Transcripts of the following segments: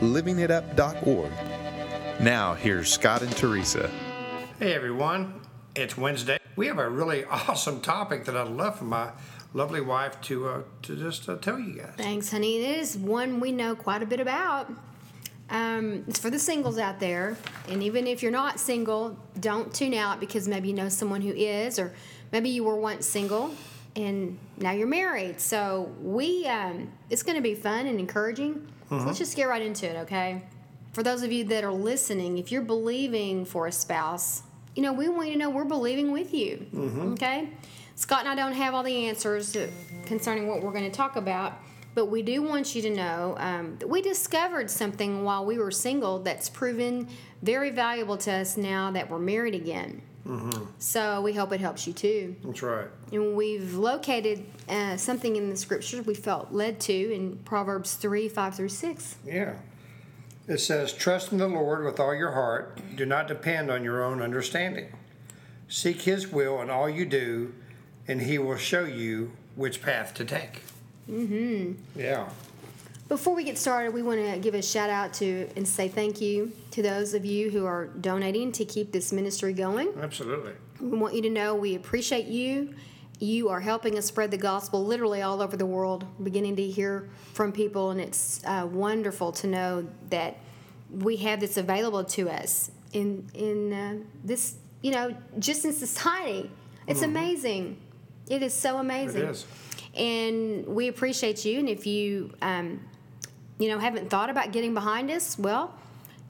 livingitup.org. Now, here's Scott and Teresa. Hey everyone, it's Wednesday. We have a really awesome topic that I'd love for my lovely wife to uh, to just uh, tell you guys. Thanks, honey. It is one we know quite a bit about. Um, it's for the singles out there, and even if you're not single, don't tune out because maybe you know someone who is, or maybe you were once single and now you're married. So we, um, it's going to be fun and encouraging. So let's just get right into it, okay? For those of you that are listening, if you're believing for a spouse, you know we want you to know we're believing with you, okay? Scott and I don't have all the answers concerning what we're going to talk about, but we do want you to know um, that we discovered something while we were single that's proven very valuable to us now that we're married again. So we hope it helps you too. That's right. And we've located uh, something in the scriptures we felt led to in Proverbs 3 5 through 6. Yeah. It says, Trust in the Lord with all your heart. Do not depend on your own understanding. Seek His will in all you do, and He will show you which path to take. Mm-hmm. Yeah. Before we get started, we want to give a shout out to and say thank you to those of you who are donating to keep this ministry going. Absolutely. We want you to know we appreciate you. You are helping us spread the gospel literally all over the world, beginning to hear from people, and it's uh, wonderful to know that we have this available to us in in uh, this, you know, just in society. It's amazing. It is so amazing. It is. And we appreciate you. And if you, um, you know, haven't thought about getting behind us, well,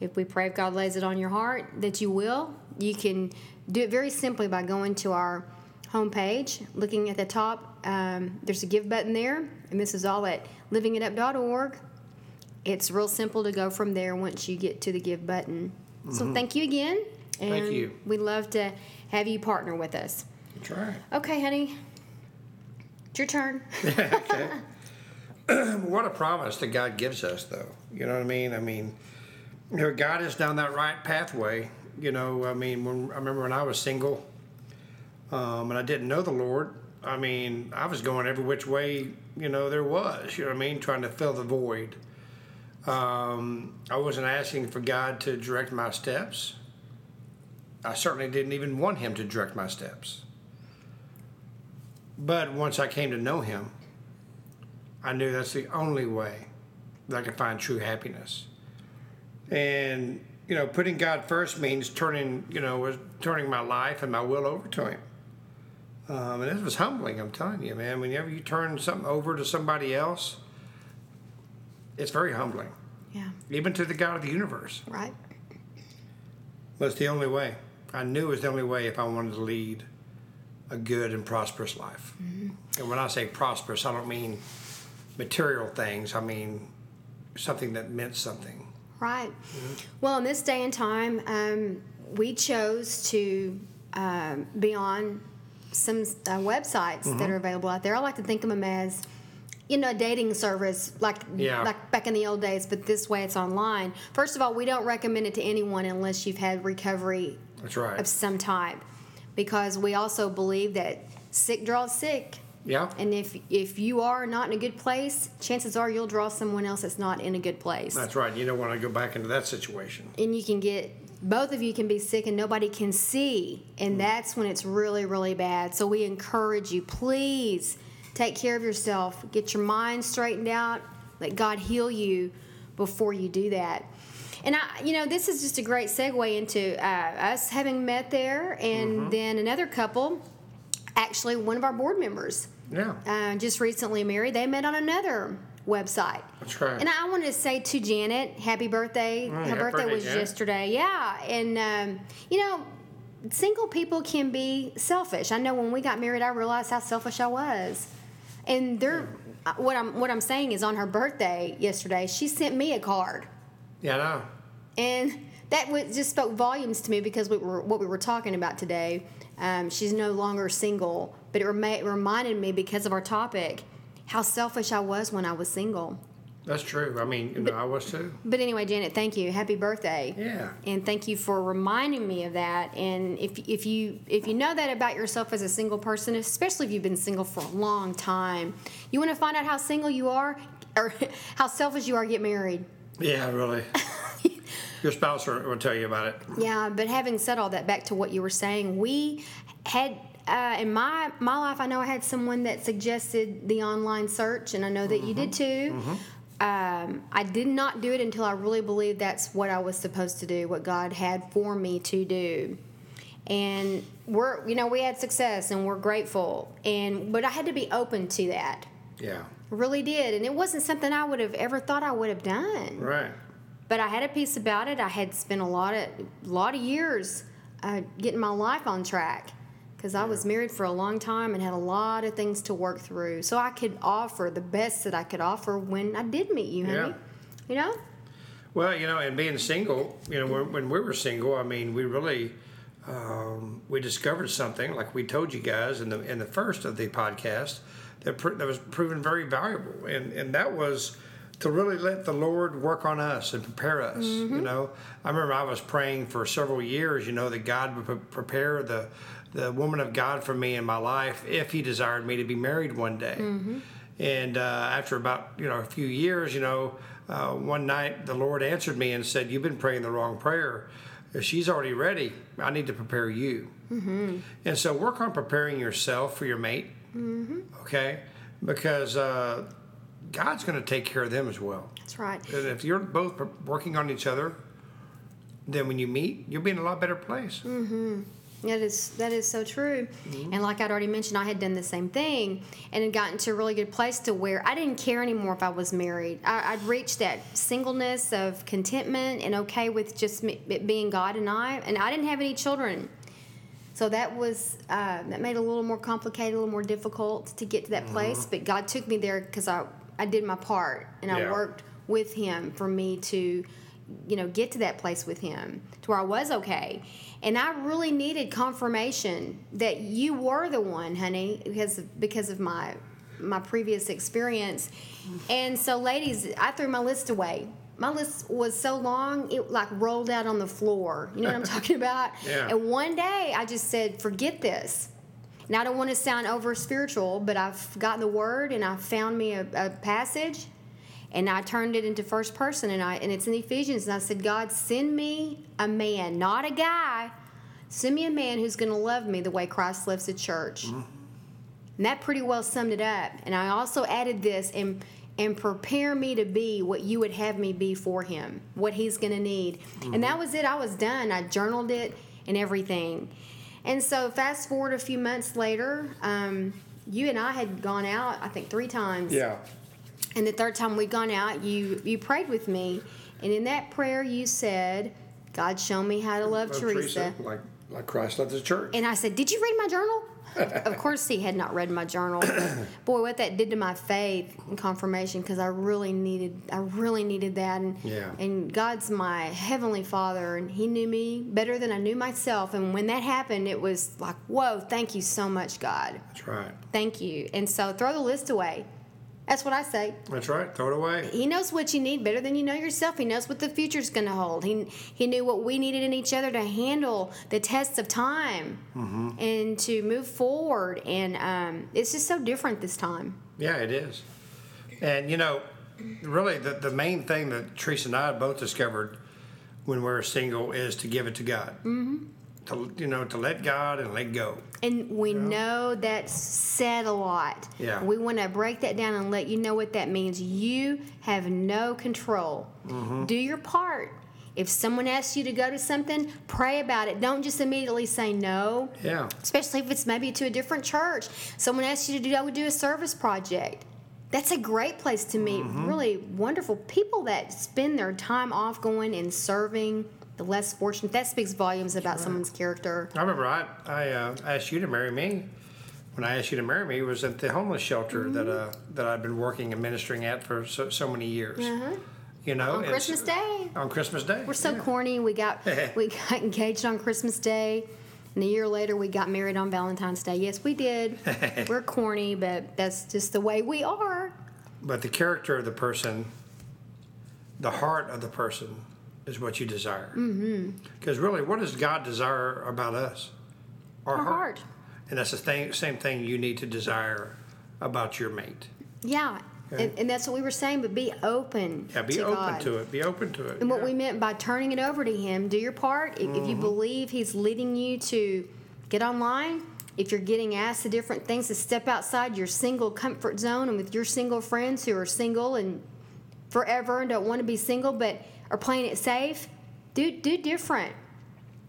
if we pray if God lays it on your heart that you will, you can do it very simply by going to our homepage, looking at the top. Um, there's a give button there, and this is all at livingitup.org. It's real simple to go from there once you get to the give button. So thank you again. And Thank you. We'd love to have you partner with us. That's right. Okay, honey. It's your turn. okay. what a promise that God gives us, though. You know what I mean? I mean, you know, God is down that right pathway. You know, I mean, when I remember when I was single, um, and I didn't know the Lord. I mean, I was going every which way you know there was. You know what I mean? Trying to fill the void. Um, I wasn't asking for God to direct my steps. I certainly didn't even want Him to direct my steps. But once I came to know Him, I knew that's the only way that I could find true happiness. And you know, putting God first means turning, you know, was turning my life and my will over to Him. Um, and this was humbling. I'm telling you, man. Whenever you turn something over to somebody else, it's very humbling, Yeah, even to the God of the universe. right. It's the only way. I knew it was the only way if I wanted to lead a good and prosperous life. And when I say prosperous, I don't mean material things. I mean something that meant something. Right. Well, in this day and time, um, we chose to um, be on some uh, websites that are available out there. I like to think of them as, you know, a dating service like Yeah. like back in the old days, but this way it's online. First of all, we don't recommend it to anyone unless you've had recovery That's right. of some type, because we also believe that sick draws sick. Yeah. And if if you are not in a good place, chances are you'll draw someone else that's not in a good place. That's right. You don't want to go back into that situation. and you can get both of you can be sick and nobody can see and that's when it's really really bad so we encourage you please take care of yourself get your mind straightened out let god heal you before you do that and I, you know, this is just a great segue into uh, us having met there, and then another couple, actually one of our board members, Yeah. uh, just recently married. They met on another website. That's right. And I wanted to say to Janet, happy birthday. Her happy birthday birthday, was Janet. yesterday. Yeah. And, um, you know, single people can be selfish. I know when we got married, I realized how selfish I was. And they're, uh, what I'm what I'm saying is on her birthday yesterday, she sent me a card. Yeah, I know. and that was, just spoke volumes to me because we were what we were talking about today. Um, she's no longer single, but it reminded me because of our topic how selfish I was when I was single. That's true. I mean, you know, I was too. But anyway, Janet, thank you. Happy birthday. Yeah. And thank you for reminding me of that. And if, if you if you know that about yourself as a single person, especially if you've been single for a long time, you want to find out how single you are or how selfish you are, get married. Yeah, really. Your spouse will tell you about it. Yeah, but having said all that, back to what you were saying, we had uh, in my my life. I know I had someone that suggested the online search, and I know that you did too. Um, I did not do it until I really believed that's what I was supposed to do, what God had for me to do. And we're, you know, we had success, and we're grateful. And but I had to be open to that. Yeah. Really did, and it wasn't something I would have ever thought I would have done Right. but I had a peace about it. I had spent a lot of lot of years uh, getting my life on track because I was married for a long time and had a lot of things to work through. So I could offer the best that I could offer when I did meet you, honey. Yeah. You know? Well, you know, and being single, you know, when, when we were single, I mean, we really um, we discovered something like we told you guys in the in the first of the podcast that pr- that was proven very valuable, and and that was to really let the Lord work on us and prepare us. You know, I remember I was praying for several years. You know, that God would pre- prepare the the woman of God for me in my life if He desired me to be married one day. And uh, after about you know a few years, you know, uh, one night the Lord answered me and said, "You've been praying the wrong prayer. If she's already ready, I need to prepare you." Mm-hmm. And so work on preparing yourself for your mate. Mm-hmm. Okay, because uh, God's going to take care of them as well. That's right. And if you're both working on each other, then when you meet, you'll be in a lot better place. That is that is so true. And like I'd already mentioned, I had done the same thing and had gotten to a really good place to where I didn't care anymore if I was married. I, I'd reached that singleness of contentment and okay with just me, it being God and I. And I didn't have any children, so that was uh, that made it a little more complicated, a little more difficult to get to that place. But God took me there because I I did my part and I worked with Him for me to you know get to that place with him to where I was okay. And I really needed confirmation that you were the one honey because because of my my previous experience. And so ladies I threw my list away. My list was so long it like rolled out on the floor. You know what I'm talking about? Yeah. and one day I just said forget this. And I don't want to sound over spiritual, but I've gotten the word and I found me a, a passage and I turned it into first person and I and it's in Ephesians and I said, God, send me a man, not a guy. Send me a man who's gonna love me the way Christ loves the church. And that pretty well summed it up. And I also added this and and prepare me to be what you would have me be for him, what he's gonna need. And that was it. I was done. I journaled it and everything. And so fast forward a few months later, um, you and I had gone out, I think three times. Yeah. And the third time we'd gone out, you you prayed with me, and in that prayer you said, "God, show me how to love Love Teresa." like like Christ loved the church. And I said, "Did you read my journal?" of course, he had not read my journal. Boy, what that did to my faith and confirmation, because I really needed, I really needed that. And Yeah. and God's my heavenly Father, and He knew me better than I knew myself. And when that happened, it was like, "Whoa, thank you so much, God, That's right. thank you." And so throw the list away. That's what I say. That's right. Throw it away. He knows what you need better than you know yourself. He knows what the future's going to hold. He he knew what we needed in each other to handle the tests of time and to move forward. And um, it's just so different this time. Yeah, it is. And you know, really, the the main thing that Teresa and I both discovered when we were single is to give it to God. Mm-hmm. To you know, to let God and let go. And we know that's said a lot. Yeah. We want to break that down and let you know what that means. You have no control. Mm-hmm. Do your part. If someone asks you to go to something, pray about it. Don't just immediately say no. Yeah. especially if it's maybe to a different church. Someone asks you to do, that would do a service project. That's a great place to meet really wonderful people that spend their time off going and serving the less fortunate. That speaks volumes about someone's character. I remember I I uh, asked you to marry me. When I asked you to marry me, it was at the homeless shelter that uh, that I've been working and ministering at for so, so many years. You know, On Christmas Day. On Christmas Day. We're so yeah. corny. We got we got engaged on Christmas Day, and a year later we got married on Valentine's Day. Yes, we did. We're corny, but that's just the way we are. But the character of the person, the heart of the person, is what you desire. Because really, what does God desire about us? Our, Our heart. And that's the thing, same thing you need to desire about your mate. Yeah, Okay. and, and that's what we were saying. But be open. Yeah, be to open God. to it. Be open to it. And what yeah. we meant by turning it over to Him, do your part. If, Mm-hmm. if you believe He's leading you to get online, if you're getting asked the different things to step outside your single comfort zone and with your single friends who are single and forever and don't want to be single but are playing it safe, do do different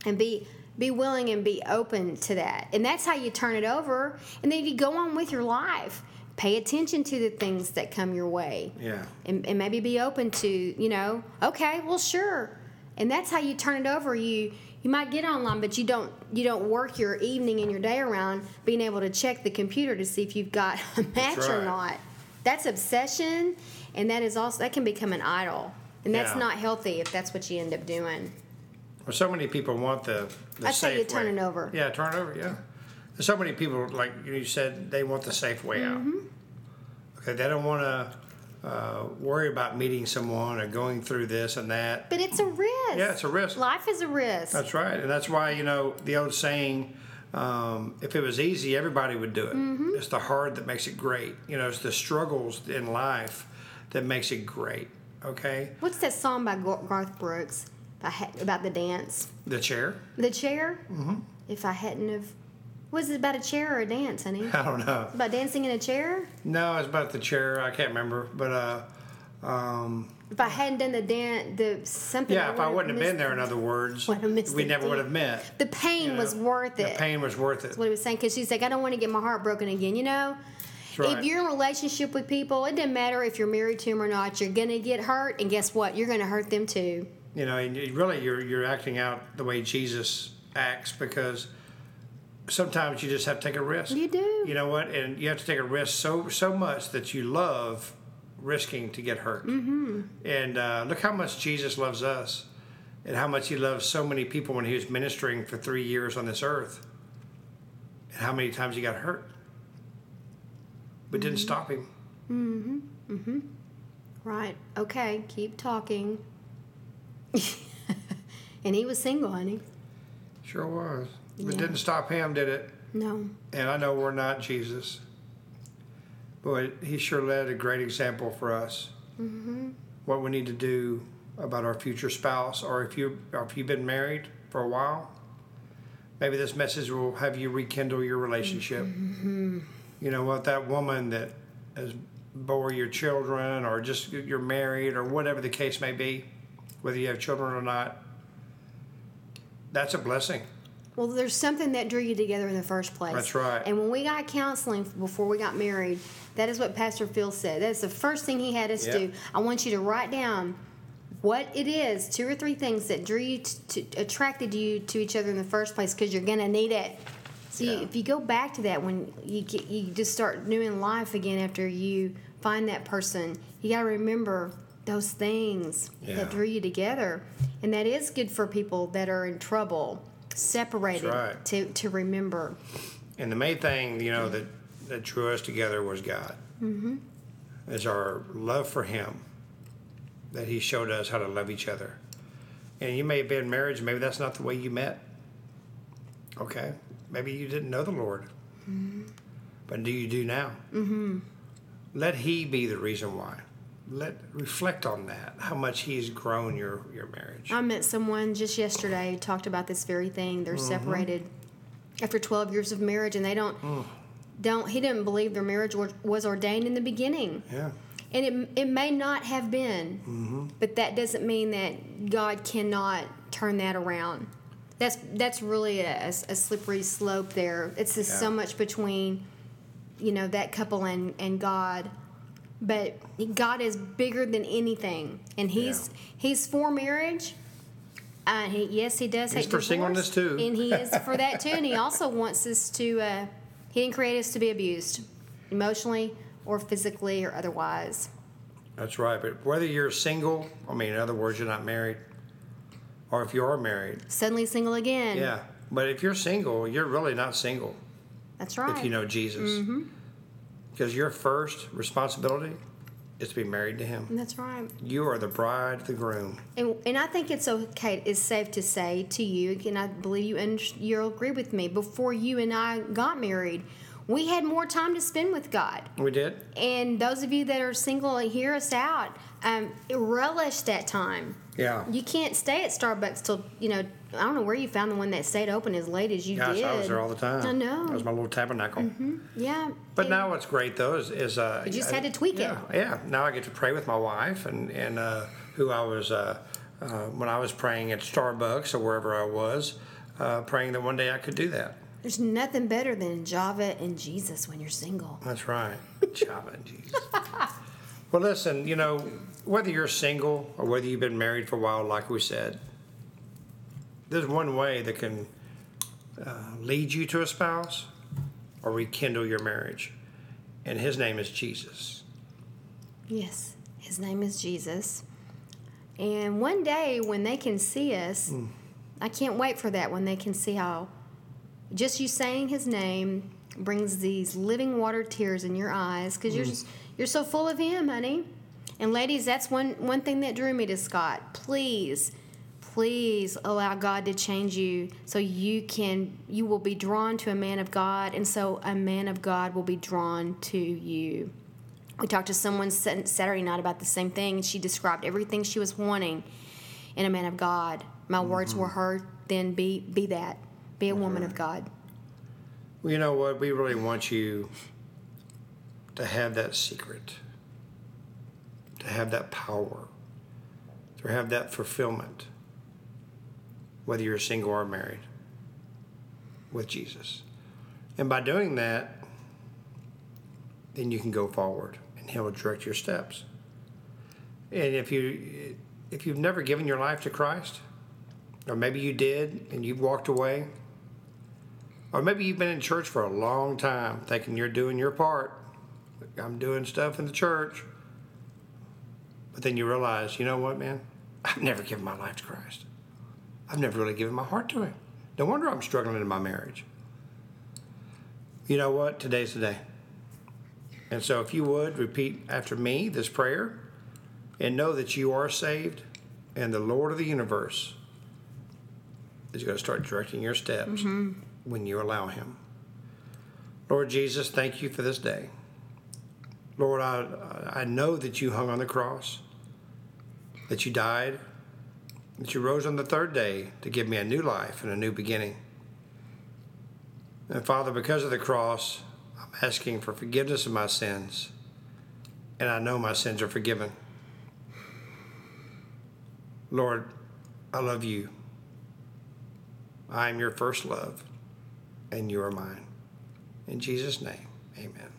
and be be willing and be open to that. And that's how you turn it over. And then you go on with your life. Pay attention to the things that come your way Yeah. and, and maybe be open to you know okay well sure and that's how you turn it over you you might get online but you don't you don't work your evening and your day around being able to check the computer to see if you've got a match or not that's obsession and that is also that can become an idol and that's Yeah. not healthy if that's what you end up doing Well, so many people want the, the how safe you turn way. it over. Yeah, turn it over. Yeah. There's so many people, like you said, they want the safe way Mm-hmm. out. Okay, they don't want to uh, worry about meeting someone or going through this and that. but it's a risk Yeah, it's a risk. life is a risk That's right, and that's why you know the old saying: um, "If it was easy, everybody would do it." Mm-hmm. It's the hard that makes it great. You know, it's the struggles in life that makes it great. Okay, what's that song by garth brooks I about the dance the chair. The chair? Mm-hmm. If I hadn't have. Was it about a chair or a dance, honey? I don't know. about dancing in a chair? No, it's about the chair. I can't remember, but uh, um, If I hadn't done the dance, the something. yeah, if I wouldn't have been there, in other words, we never would have met. The pain you was worth it. The pain was worth it. That's what he was saying. Because she's like, I don't want to get my heart broken again. You know, right. if you're in a relationship with people, it doesn't matter if you're married to them or not. You're gonna get hurt, and guess what? You're gonna hurt them too. you know, and really you're you're acting out the way Jesus acts because sometimes you just have to take a risk. You do. You know what? And you have to take a risk so so much that you love risking to get hurt. Mm-hmm. And uh, look how much Jesus loves us, and how much He loves so many people when He was ministering for three years on this earth, and how many times He got hurt, but didn't stop Him. Mm-hmm. Mm-hmm. Right. Okay. Keep talking. and he was single, honey. Sure was, but Yeah. didn't stop Him, did it? No. And I know we're not Jesus, but he sure led a great example for us. Mm-hmm. What we need to do about our future spouse, or if you or if you've been married for a while, maybe this message will have you rekindle your relationship. You know what? That woman that has bore your children, or just you're married, or whatever the case may be, whether you have children or not. That's a blessing. Well, there's something that drew you together in the first place. That's right. And when we got counseling before we got married, that is what Pastor Phil said. That's the first thing he had us Yeah. do. I want you to write down what it is, two or three things that drew you to, to attracted you to each other in the first place, because you're gonna need it. So you, Yeah. if you go back to that when you get, you just start new in life again after you find that person, you gotta remember those things Yeah. that drew you together, and that is good for people that are in trouble, separated right. to to remember. And the main thing, you know, that, that drew us together was God. Mm-hmm. Is our love for Him. That He showed us how to love each other. And you may have been in marriage, maybe that's not the way you met. Okay. Maybe you didn't know the Lord. But do you do now? Mm-hmm. Let He be the reason why. Let reflect on that. How much He's grown your your marriage. I met someone just yesterday who talked about this very thing. They're Mm-hmm. separated after 12 years of marriage, and they don't Mm. don't. He didn't believe their marriage was, was ordained in the beginning. yeah. And it, it may not have been, Mm-hmm. but that doesn't mean that God cannot turn that around. That's that's really a, a slippery slope there. It's just so much between, you know, that couple and, and God. But God is bigger than anything, and He's He's for marriage. Uh, he, yes, He does. He's for divorce, singleness, too. and He is for that too. And He also wants us to. Uh, he didn't create us to be abused, emotionally or physically or otherwise. That's right. But whether you're single, I mean, in other words, you're not married, or if you are married, Suddenly single again. yeah. But if you're single, you're really not single That's right. if you know Jesus. Mm-hmm. Because your first responsibility is to be married to Him. That's right. You are the bride, the groom. And, and I think it's okay, it's safe to say to you, and I believe you and you'll agree with me. Before you and I got married, we had more time to spend with God. We did. And those of you that are single, and hear us out. Um, relish that time. Yeah. You can't stay at Starbucks till you know. I don't know where you found the one that stayed open as late as you Gosh, did. I was there all the time. I know. That was my little tabernacle. yeah. But now what's great though is, is uh, You just had to I- tweak it. yeah, Yeah, now I get to pray with my wife and and uh, who I was uh, uh, when I was praying at Starbucks or wherever I was, uh, praying that one day I could do that. There's nothing better than Java and Jesus when you're single. That's right, Java and Jesus. well, listen, you know whether you're single or whether you've been married for a while, like we said, there's one way that can uh, lead you to a spouse or rekindle your marriage, and His name is Jesus. Yes, his name is Jesus. And one day when they can see us, Hmm. I can't wait for that when they can see how just you saying his name brings these living water tears in your eyes because Hmm. you're just, you're so full of him, honey. And ladies, that's one one thing that drew me to Scott. Please, please allow God to change you so you can you will be drawn to a man of God and so a man of God will be drawn to you. We talked to someone Saturday night about the same thing, and she described everything she was wanting in a man of God. My words were her, then be be that, be a woman of God. Well, you know what? We really want you to have that secret, to have that power, to have that fulfillment, whether you're single or married, with Jesus. And by doing that, then you can go forward and He'll direct your steps. And if you if you've never given your life to Christ, or maybe you did and you've walked away, or maybe you've been in church for a long time thinking you're doing your part. I'm doing stuff in the church. But then you realize, you know what, man? I've never given my life to Christ. I've never really given my heart to Him. No wonder I'm struggling in my marriage. You know what? Today's the day. And so if you would repeat after me this prayer and know that you are saved and the Lord of the universe is going to start directing your steps mm-hmm. When you allow Him. Lord Jesus, thank you for this day. Lord, I, I know that you hung on the cross, that you died, that you rose on the third day to give me a new life and a new beginning. And Father, because of the cross, I'm asking for forgiveness of my sins, and I know my sins are forgiven. Lord, I love you. I am your first love, and you are mine. In Jesus' name, amen.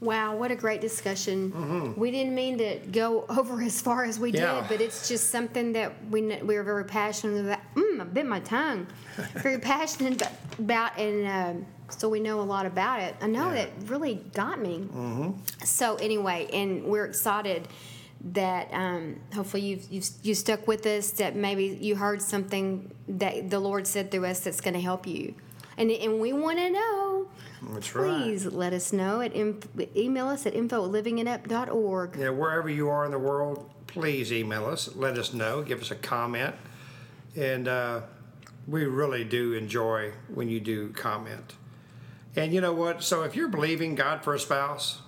Wow, what a great discussion. We didn't mean to go over as far as we Yeah. did, but it's just something that we, we are very passionate about. Mm, I bit my tongue. very passionate about, and um, so we know a lot about it. I know Yeah. that really got me. So anyway, and we're excited that um, hopefully you've, you've you stuck with us. That maybe you heard something that the Lord said through us that's going to help you, and and we want to know. That's right. Please let us know at inf- email us at info at livingitup.org. Yeah, wherever you are in the world, please email us. Let us know. Give us a comment. And uh, we really do enjoy when you do comment. And you know what? So if you're believing God for a spouse,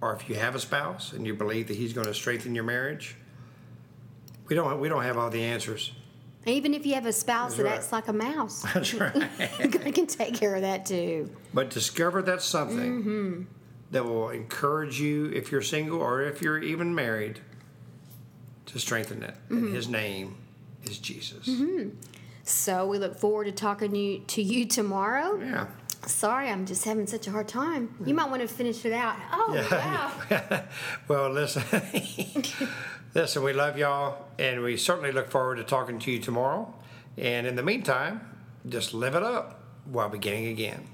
or if you have a spouse and you believe that He's going to strengthen your marriage, we don't we don't have all the answers. Even if you have a spouse That's that right. acts like a mouse, That's right. God can take care of that too. But discover that something Mm-hmm. that will encourage you if you're single or if you're even married to strengthen it. Mm-hmm. And his name is Jesus. So we look forward to talking to you, to you tomorrow. Yeah. Sorry, I'm just having such a hard time. You might want to finish it out. Oh, wow. well, listen. Listen, we love y'all and we certainly look forward to talking to you tomorrow. And in the meantime, just live it up while beginning again.